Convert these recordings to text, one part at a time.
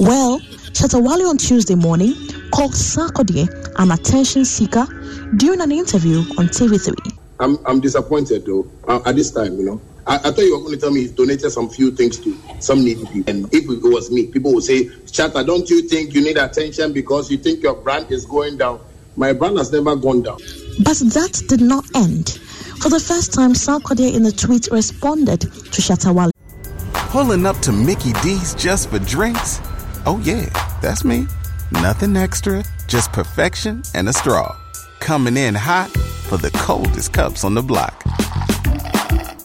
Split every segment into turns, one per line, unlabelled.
Well, Shatta Wale on Tuesday morning called Sarkodie an attention seeker during an interview on TV3.
I'm, I'm disappointed though uh, at this time, you know. I, I, thought you were going to tell me he's donated some few things to some needy people. And if it was me, people would say, Shatta, don't you think you need attention because you think your brand is going down? My brand has never gone down.
But that did not end. For the first time, Sarkodie in the tweet responded to Shatta Wale.
Pulling up to Mickey D's just for drinks? Oh, yeah, that's me. Nothing extra, just perfection and a straw. Coming in hot for the coldest cups on the block.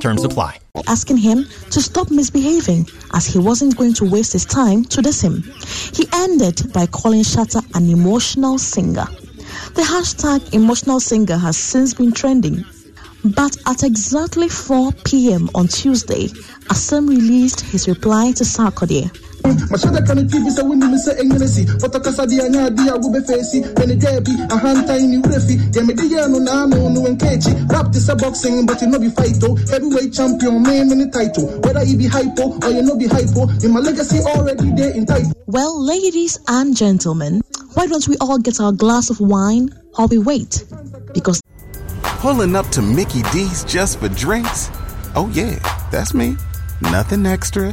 Terms apply.
Asking him to stop misbehaving as he wasn't going to waste his time to diss him. He ended by calling Shatta an emotional singer. The hashtag emotional singer has since been trending. But at exactly 4 p.m. on Tuesday, Asem released his reply to Sarkodie.
Mahyɛda ka no tv sɛ wonim sɛ ɛnyene si wɔtɔkasa de anya ade a wobɛfɛsi mene daabi ahantan ne werɛ fi deɛ mede yɛ no naano no wenka akyi rap te sɛ boxing but you no be fight o heavyweight champion me mene title. Whether you be hypo or you no be hypo in my legacy already there in title
Well, ladies and gentlemen, why don't we all get our glass of wine while we wait? Because
Pulling up to Mickey D's just for drinks? Oh, yeah, that's me. Nothing extra,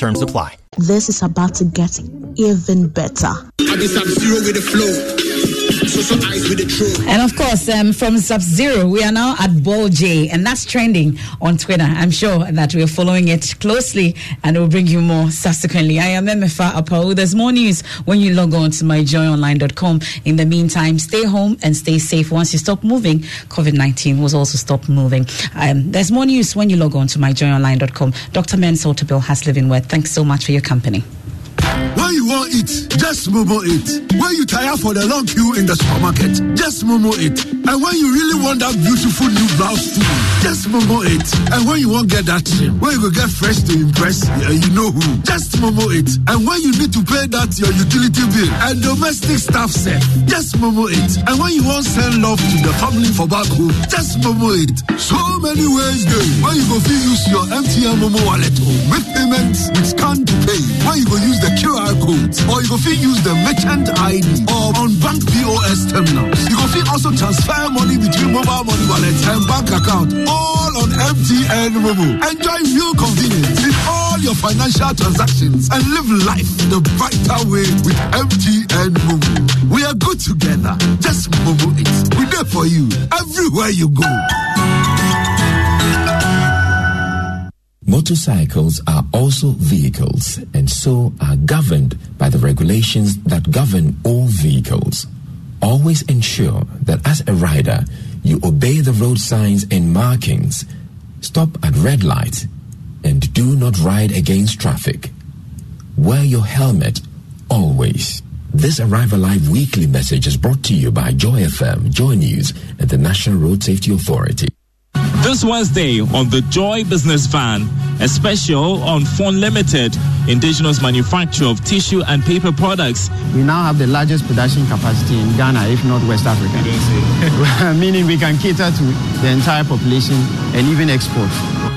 Terms apply.
this is about to get even better.
I be sub zero with the flow.
And of course, um, from Sub Zero, we are now at Ball J, and that's trending on Twitter. I'm sure that we're following it closely and we'll bring you more subsequently. I am MFA Apau. There's more news when you log on to myjoyonline.com. In the meantime, stay home and stay safe. Once you stop moving, COVID 19 was also stop moving. Um, there's more news when you log on to myjoyonline.com. Dr. Mensa Otabil has living word. Thanks so much for your company.
Just Momo it. When you tire for the long queue in the supermarket, just Momo it. And when you really want that beautiful new blouse too, just Momo it. And when you won't get that when you go get fresh to impress, yeah, you know who, just Momo it. And when you need to pay that your utility bill and domestic staff set, just Momo it. And when you want send love to the family for back home, just Momo it. So many ways there. When you go feel use your MTN Momo wallet or make payments with scan to pay. When you go use the QR code or you go fit use the merchant ID or on bank POS terminals. You go fit also transfer money between mobile money wallets and bank account all on MTN Momo. Enjoy real convenience in all your financial transactions and live life the brighter way with MTN Momo. We are good together. Just Momo it. We're there for you everywhere you go.
Motorcycles are also vehicles and so are governed by the regulations that govern all vehicles. Always ensure that as a rider, you obey the road signs and markings, stop at red lights, and do not ride against traffic. Wear your helmet always. This Arrive Alive weekly message is brought to you by Joy FM, Joy News, and the National Road Safety Authority.
This Wednesday on the Joy Business Van, a special on Fon Limited, indigenous manufacturer of tissue and paper products.
We now have the largest production capacity in Ghana, if not West Africa. Meaning we can cater to the entire population and even export.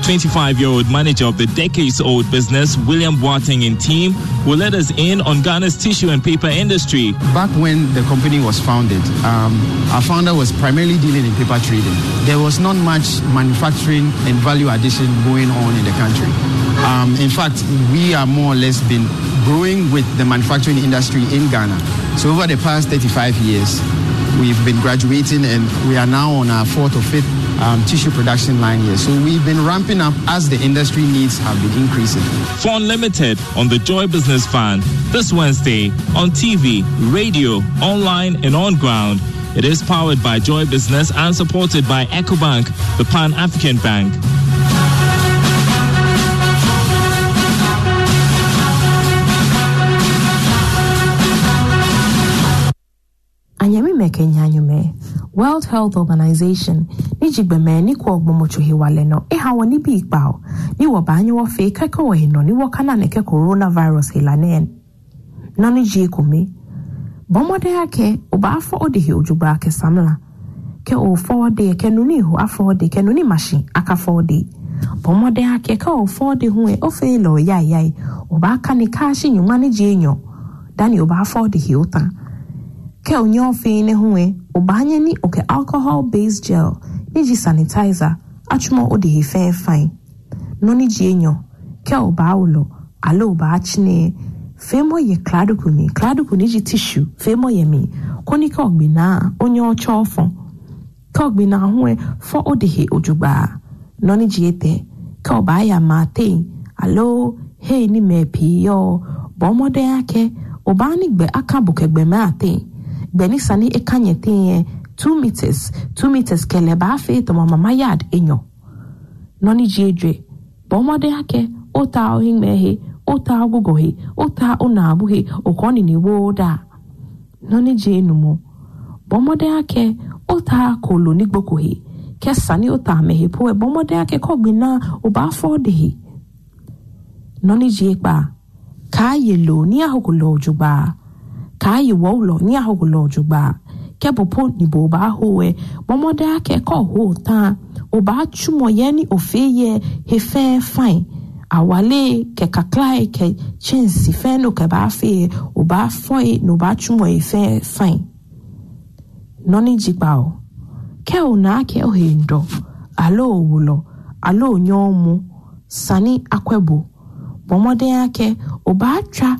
25 year old manager of the decades old business, William Boateng and team, will let us in on Ghana's tissue and paper industry.
Back when the company was founded, um, our founder was primarily dealing in paper trading. There was not much manufacturing and value addition going on in the country. Um, in fact, we are more or less been growing with the manufacturing industry in Ghana. So over the past 35 years, we've been graduating and we are now on our fourth or fifth um, tissue production line here. So we've been ramping up as the industry needs have been increasing.
Phone Limited on the Joy Business Van this Wednesday on TV, radio, online, and on ground. It is powered by Joy Business and supported by EcoBank, the Pan African Bank.
anyị ememeke nyanyomehe World Health Organization níjìgbè mẹ́ẹ̀ níkú ọgbọ́mọ̀tòhìwálẹ̀ náà ìhàwọ̀ níbi ìgbà ọ̀ níwọ̀ba anyọ́wọ́fẹ́ kẹ́kọ̀ọ́ ìnà níwọ̀ká náà nìkẹ́ coronavirus ìlànà ẹ̀ nọ́ni jí ekùnmi bọ́mọdé akẹ́ ọba afọ ọdìhì ojúgbà akẹ́sàmìlà kẹ́ òfọ́ ọdẹ kẹ́nu ní ìhò afọ ọdẹ kẹ́nu ní màṣí akafọ́ ọdẹ bọ́mọdé akẹ́ kẹ́ òfọ́ ọdẹ hu ẹ̀ ọfẹ́ ilẹ̀ ọ̀yáyáyí aka ní káàṣì nyùmá ní jí èèyàn dání ọba afọ ọdìhì ọ̀tàn ke onye ofeene hunwe ubanyeni oke alcohol based gel niji sanitizer achumo odighi fee fine. Noniji enyo ke uba ulo ala uba chine femo ye kladuku mi tishu femo ye mi onye ọcha ọfọ. Ke ogbi na fọ odighi ojugba. Noniji ete ke uba ya ma tei alo hei ni mepi yo bọmọdé ake uba anigbe aka bukegbe atei danisa ne ɛka nyɛteeɛ 2 meters 2 meters kɛlɛ baa afei tɔmamama yard e ɛnyɔ nɔne gyeedwe bɔ mmɔden akɛ otaa ohengmaa he otaa ogogɔ he otaa onaabu he okɔɔ ne ne woo da. Nɔne gyee no mu bɔ mmɔden akɛ otaa kolo ne gboko he kɛsa ne otaa mɛhe po bɔ mmɔden akɛ kɔgbinaa obaafɔ de he. Nɔne gyee kpaa kaa yelo ne ahokolo dwogbaa ka ayiwa ụlọ ni ahụla ọjụgba kẹbùpọ nìbò bá hùwẹ bọmọdé akẹkọọ hù tán ọba atúmọ yẹn ní òfé yẹ hefẹ fain awale kẹkàkláì kẹ chẹnsì fẹ nù kẹbà fẹ ọba afọyẹ n'ọba atúmọ yẹ fẹ fain nọni jìgbà ọ kẹwò náà kẹwò hẹ ndọ alo òwúlọ alo ònyọọmú sani akwẹbù bọmọdé akẹ ọba atwa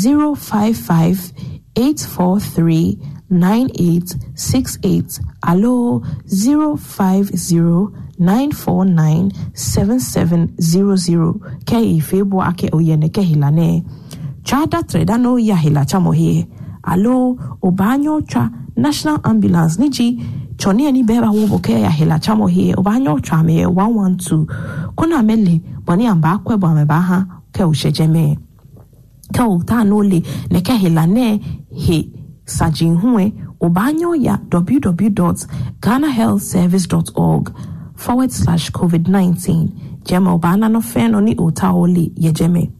zero five five. 843 9868 alo 050 949 7700 kɛhi febo ake oyene kehilane chada treda no ya hila chamohie alo obanyo cha national ambulance. Niji choni ani beba wobo ke ya hila chamohie obanyo cha me 112 kona mele bani amba kwe bo me ba ha ke ushejeme ke uta no le ne ke hilane he sajin huwe obanyo ya www.ghanahealthservice.org forward slash covid-19 jema obana no feno ni ota oli yejeme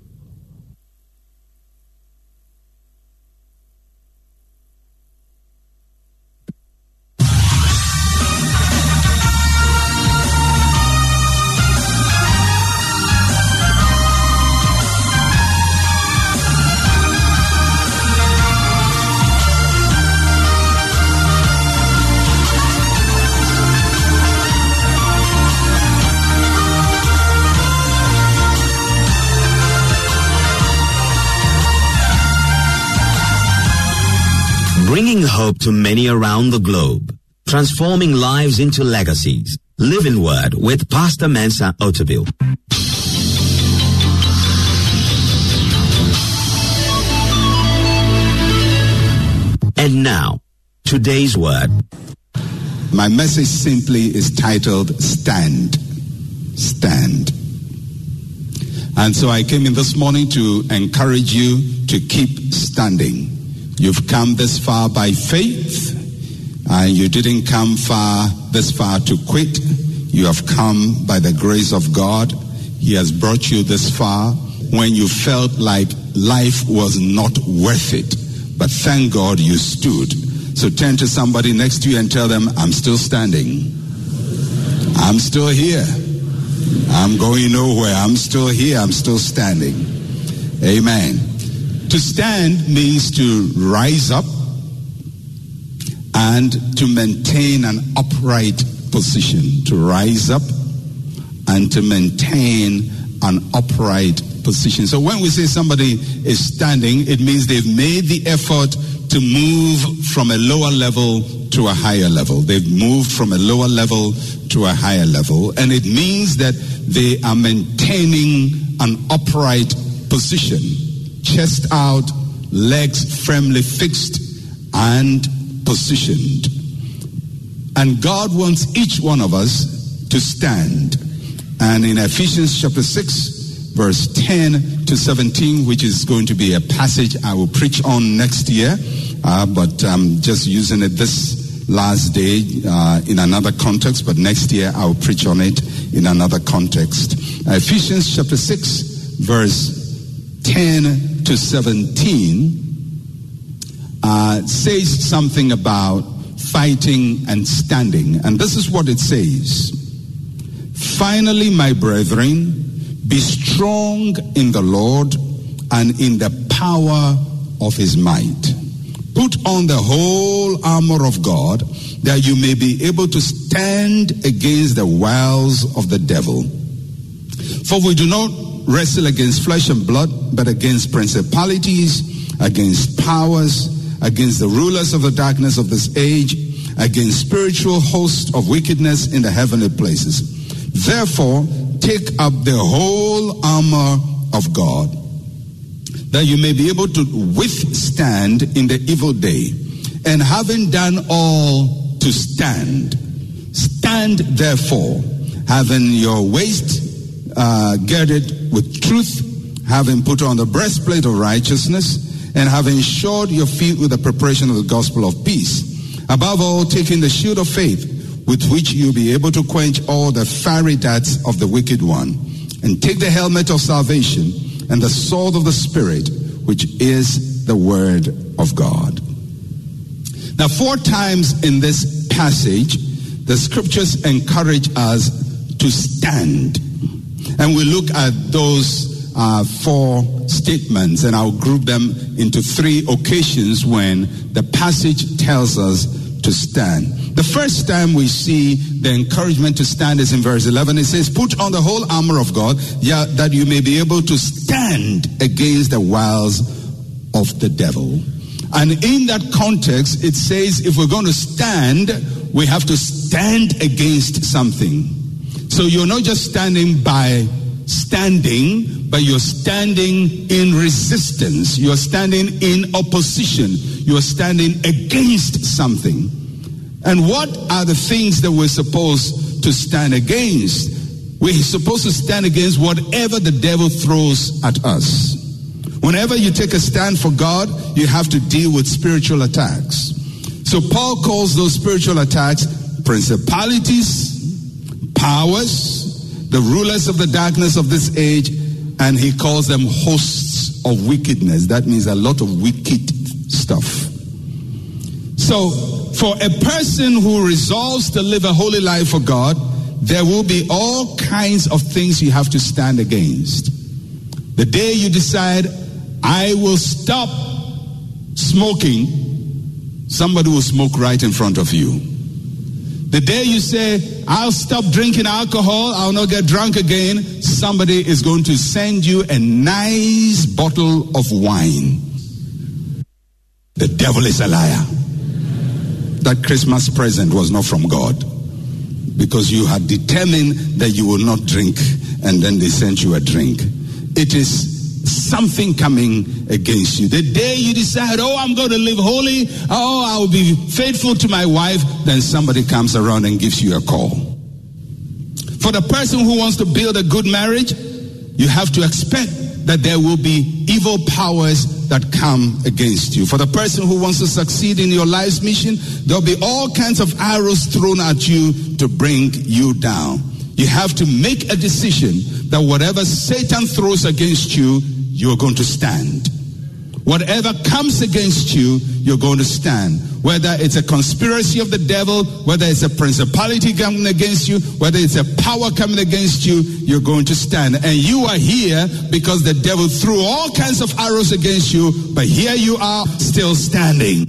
Bringing hope to many around the globe. Transforming lives into legacies. Living Word with Pastor Mensa Otabil. And now, today's word.
My message simply is titled Stand. Stand. And so I came in this morning to encourage you to keep standing. You've come this far by faith, and you didn't come far this far to quit. You have come by the grace of God. He has brought you this far when you felt like life was not worth it. But thank God you stood. So turn to somebody next to you and tell them, I'm still standing. I'm still here. I'm going nowhere. I'm still here. I'm still standing. Amen. To stand means to rise up and to maintain an upright position. To rise up and to maintain an upright position. So when we say somebody is standing, it means they've made the effort to move from a lower level to a higher level. They've moved from a lower level to a higher level. And it means that they are maintaining an upright position. Chest out, legs firmly fixed and positioned. And God wants each one of us to stand. And in Ephesians chapter 6, verse 10 to 17, which is going to be a passage I will preach on next year, uh, but I'm just using it this last day uh, in another context, but next year I'll preach on it in another context. Ephesians chapter 6, verse 10 to 17, uh, says something about fighting and standing. And this is what it says. Finally, my brethren, be strong in the Lord and in the power of his might. Put on the whole armor of God that you may be able to stand against the wiles of the devil. For we do not wrestle against flesh and blood, but against principalities, against powers, against the rulers of the darkness of this age, against spiritual hosts of wickedness in the heavenly places. Therefore, take up the whole armor of God, that you may be able to withstand in the evil day, and having done all to stand, stand therefore, having your waist uh, girded with truth, having put on the breastplate of righteousness, and having shod your feet with the preparation of the gospel of peace. Above all, taking the shield of faith, with which you'll be able to quench all the fiery darts of the wicked one. And take the helmet of salvation and the sword of the Spirit, which is the word of God. Now, four times in this passage, the scriptures encourage us to stand. And we look at those uh, four statements, and I'll group them into three occasions when the passage tells us to stand. The first time we see the encouragement to stand is in verse 11. It says, Put on the whole armor of God, yeah, that you may be able to stand against the wiles of the devil. And in that context, it says if we're going to stand, we have to stand against something. So you're not just standing by standing, but you're standing in resistance. You're standing in opposition. You're standing against something. And what are the things that we're supposed to stand against? We're supposed to stand against whatever the devil throws at us. Whenever you take a stand for God, you have to deal with spiritual attacks. So Paul calls those spiritual attacks principalities, powers, the rulers of the darkness of this age, and he calls them hosts of wickedness. That means a lot of wicked stuff. So, for a person who resolves to live a holy life for God, there will be all kinds of things you have to stand against. The day you decide, I will stop smoking, somebody will smoke right in front of you. The day you say, I'll stop drinking alcohol, I'll not get drunk again, somebody is going to send you a nice bottle of wine. The devil is a liar. That Christmas present was not from God because you had determined that you will not drink and then they sent you a drink. It is something coming against you. The day you decide, oh, I'm going to live holy, oh, I will be faithful to my wife, then somebody comes around and gives you a call. For the person who wants to build a good marriage, you have to expect that there will be evil powers that come against you. For the person who wants to succeed in your life's mission, there'll be all kinds of arrows thrown at you to bring you down. You have to make a decision that whatever Satan throws against you, you're going to stand. Whatever comes against you, you're going to stand. Whether it's a conspiracy of the devil, whether it's a principality coming against you, whether it's a power coming against you, you're going to stand. And you are here because the devil threw all kinds of arrows against you, but here you are still standing.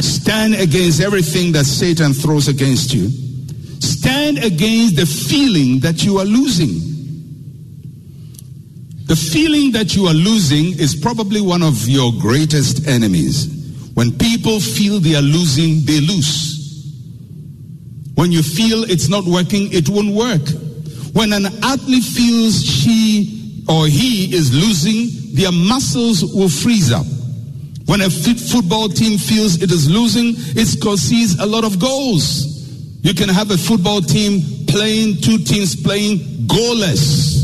Stand against everything that Satan throws against you. Stand against the feeling that you are losing. The feeling that you are losing is probably one of your greatest enemies. When people feel they are losing, they lose. When you feel it's not working, it won't work. When an athlete feels she or he is losing, their muscles will freeze up. When a football team feels it is losing, it concedes a lot of goals. You can have a football team playing, two teams playing goalless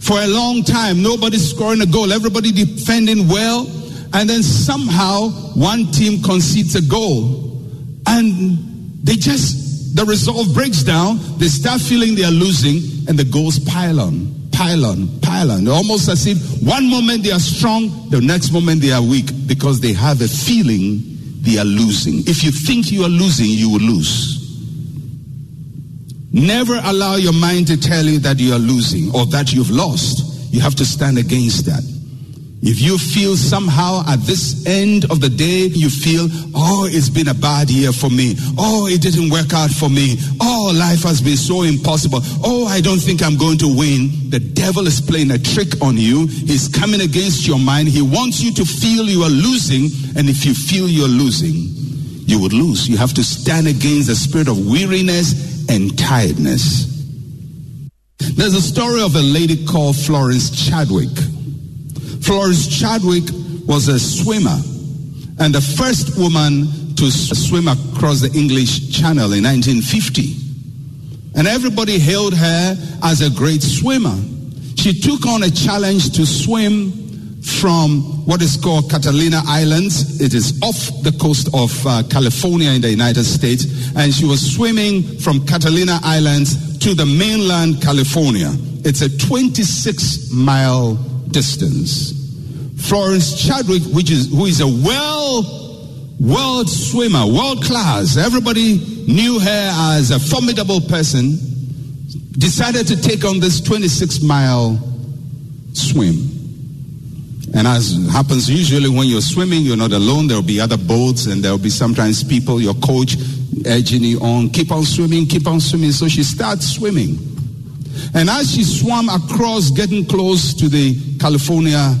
for a long time. Nobody scoring a goal. Everybody defending well. And then somehow one team concedes a goal. And they just, the resolve breaks down. They start feeling they are losing and the goals pile on, pile on, pile on. Almost as if one moment they are strong, the next moment they are weak because they have a feeling they are losing. If you think you are losing, you will lose. Never allow your mind to tell you that you are losing or that you've lost. You have to stand against that. If you feel somehow at this end of the day, you feel, oh, it's been a bad year for me. Oh, it didn't work out for me. Oh, life has been so impossible. Oh, I don't think I'm going to win. The devil is playing a trick on you. He's coming against your mind. He wants you to feel you are losing. And if you feel you're losing, you would lose. You have to stand against the spirit of weariness and tiredness. There's a story of a lady called Florence Chadwick. Florence Chadwick was a swimmer and the first woman to swim across the English Channel in 1950. And everybody hailed her as a great swimmer. She took on a challenge to swim from what is called Catalina Islands. It is off the coast of uh, California in the United States. And she was swimming from Catalina Islands to the mainland California. It's a 26 mile distance. Florence Chadwick, which is, who is a well, world swimmer, world class, everybody knew her as a formidable person, decided to take on this 26 mile swim. And as happens usually when you're swimming, you're not alone. There'll be other boats and there'll be sometimes people, your coach, urging you on, keep on swimming, keep on swimming. So she starts swimming. And as she swam across, getting close to the California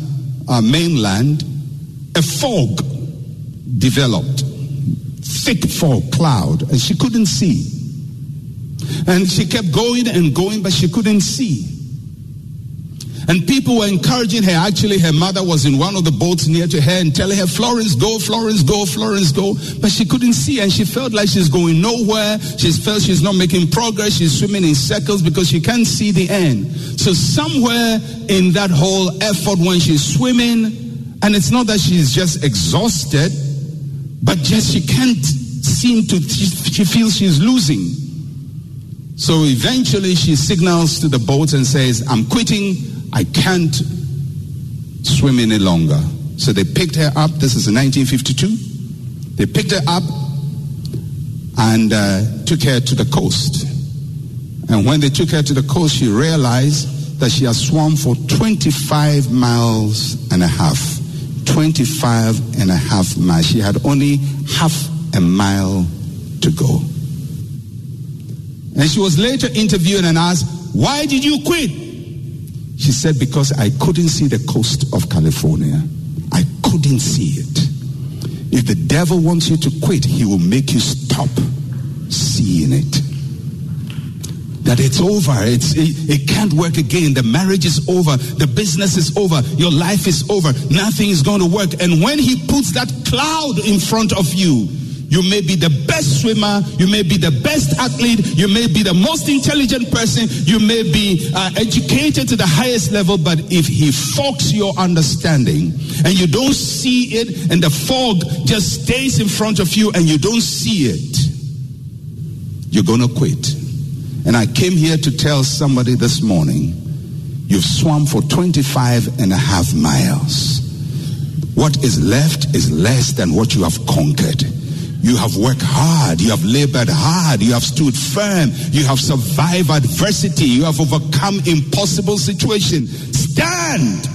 uh, mainland, a fog developed, thick fog cloud, and she couldn't see. And she kept going and going, but she couldn't see. And people were encouraging her. Actually, her mother was in one of the boats near to her and telling her, Florence, go, Florence, go, Florence, go. But she couldn't see and she felt like she's going nowhere. She felt she's not making progress. She's swimming in circles because she can't see the end. So somewhere in that whole effort when she's swimming, and it's not that she's just exhausted, but just she can't seem to, she feels she's losing. So eventually she signals to the boat and says, I'm quitting. I can't swim any longer. So they picked her up. This is in 1952. They picked her up and uh, took her to the coast. And when they took her to the coast, she realized that she had swum for 25 miles and a half. 25 and a half miles. She had only half a mile to go. And she was later interviewed and asked, Why did you quit? She said, Because I couldn't see the coast of California. I couldn't see it. If the devil wants you to quit, he will make you stop seeing it. That it's over. It's, it, it can't work again. The marriage is over. The business is over. Your life is over. Nothing is going to work. And when he puts that cloud in front of you, you may be the best swimmer. You may be the best athlete. You may be the most intelligent person. You may be uh, educated to the highest level. But if he fogs your understanding and you don't see it and the fog just stays in front of you and you don't see it, you're going to quit. And I came here to tell somebody this morning, you've swum for 25 and a half miles. What is left is less than what you have conquered. You have worked hard. You have labored hard. You have stood firm. You have survived adversity. You have overcome impossible situations. Stand!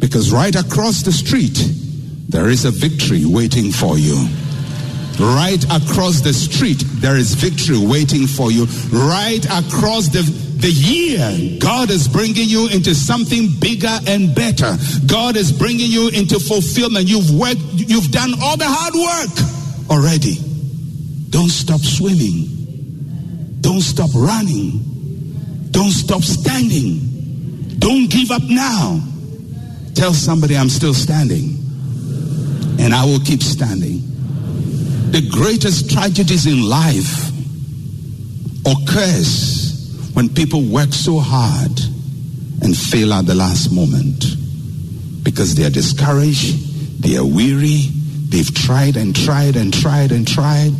Because right across the street, there is a victory waiting for you. Right across the street, there is victory waiting for you. Right across the the year, God is bringing you into something bigger and better. God is bringing you into fulfillment. You've worked, you've done all the hard work already. Don't stop swimming. Don't stop running. Don't stop standing. Don't give up now. Tell somebody I'm still standing. And I will keep standing. The greatest tragedies in life occurs when people work so hard and fail at the last moment because they are discouraged, they are weary, they've tried and tried and tried and tried,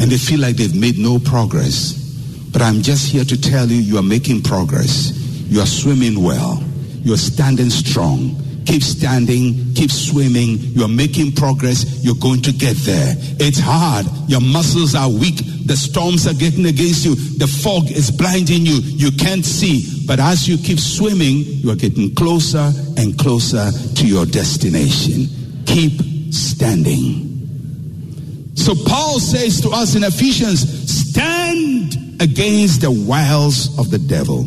and they feel like they've made no progress. But I'm just here to tell you, you are making progress. You are swimming well. You are standing strong. Keep standing, keep swimming. You're making progress. You're going to get there. It's hard. Your muscles are weak. The storms are getting against you. The fog is blinding you. You can't see. But as you keep swimming, you are getting closer and closer to your destination. Keep standing. So Paul says to us in Ephesians, stand against the wiles of the devil.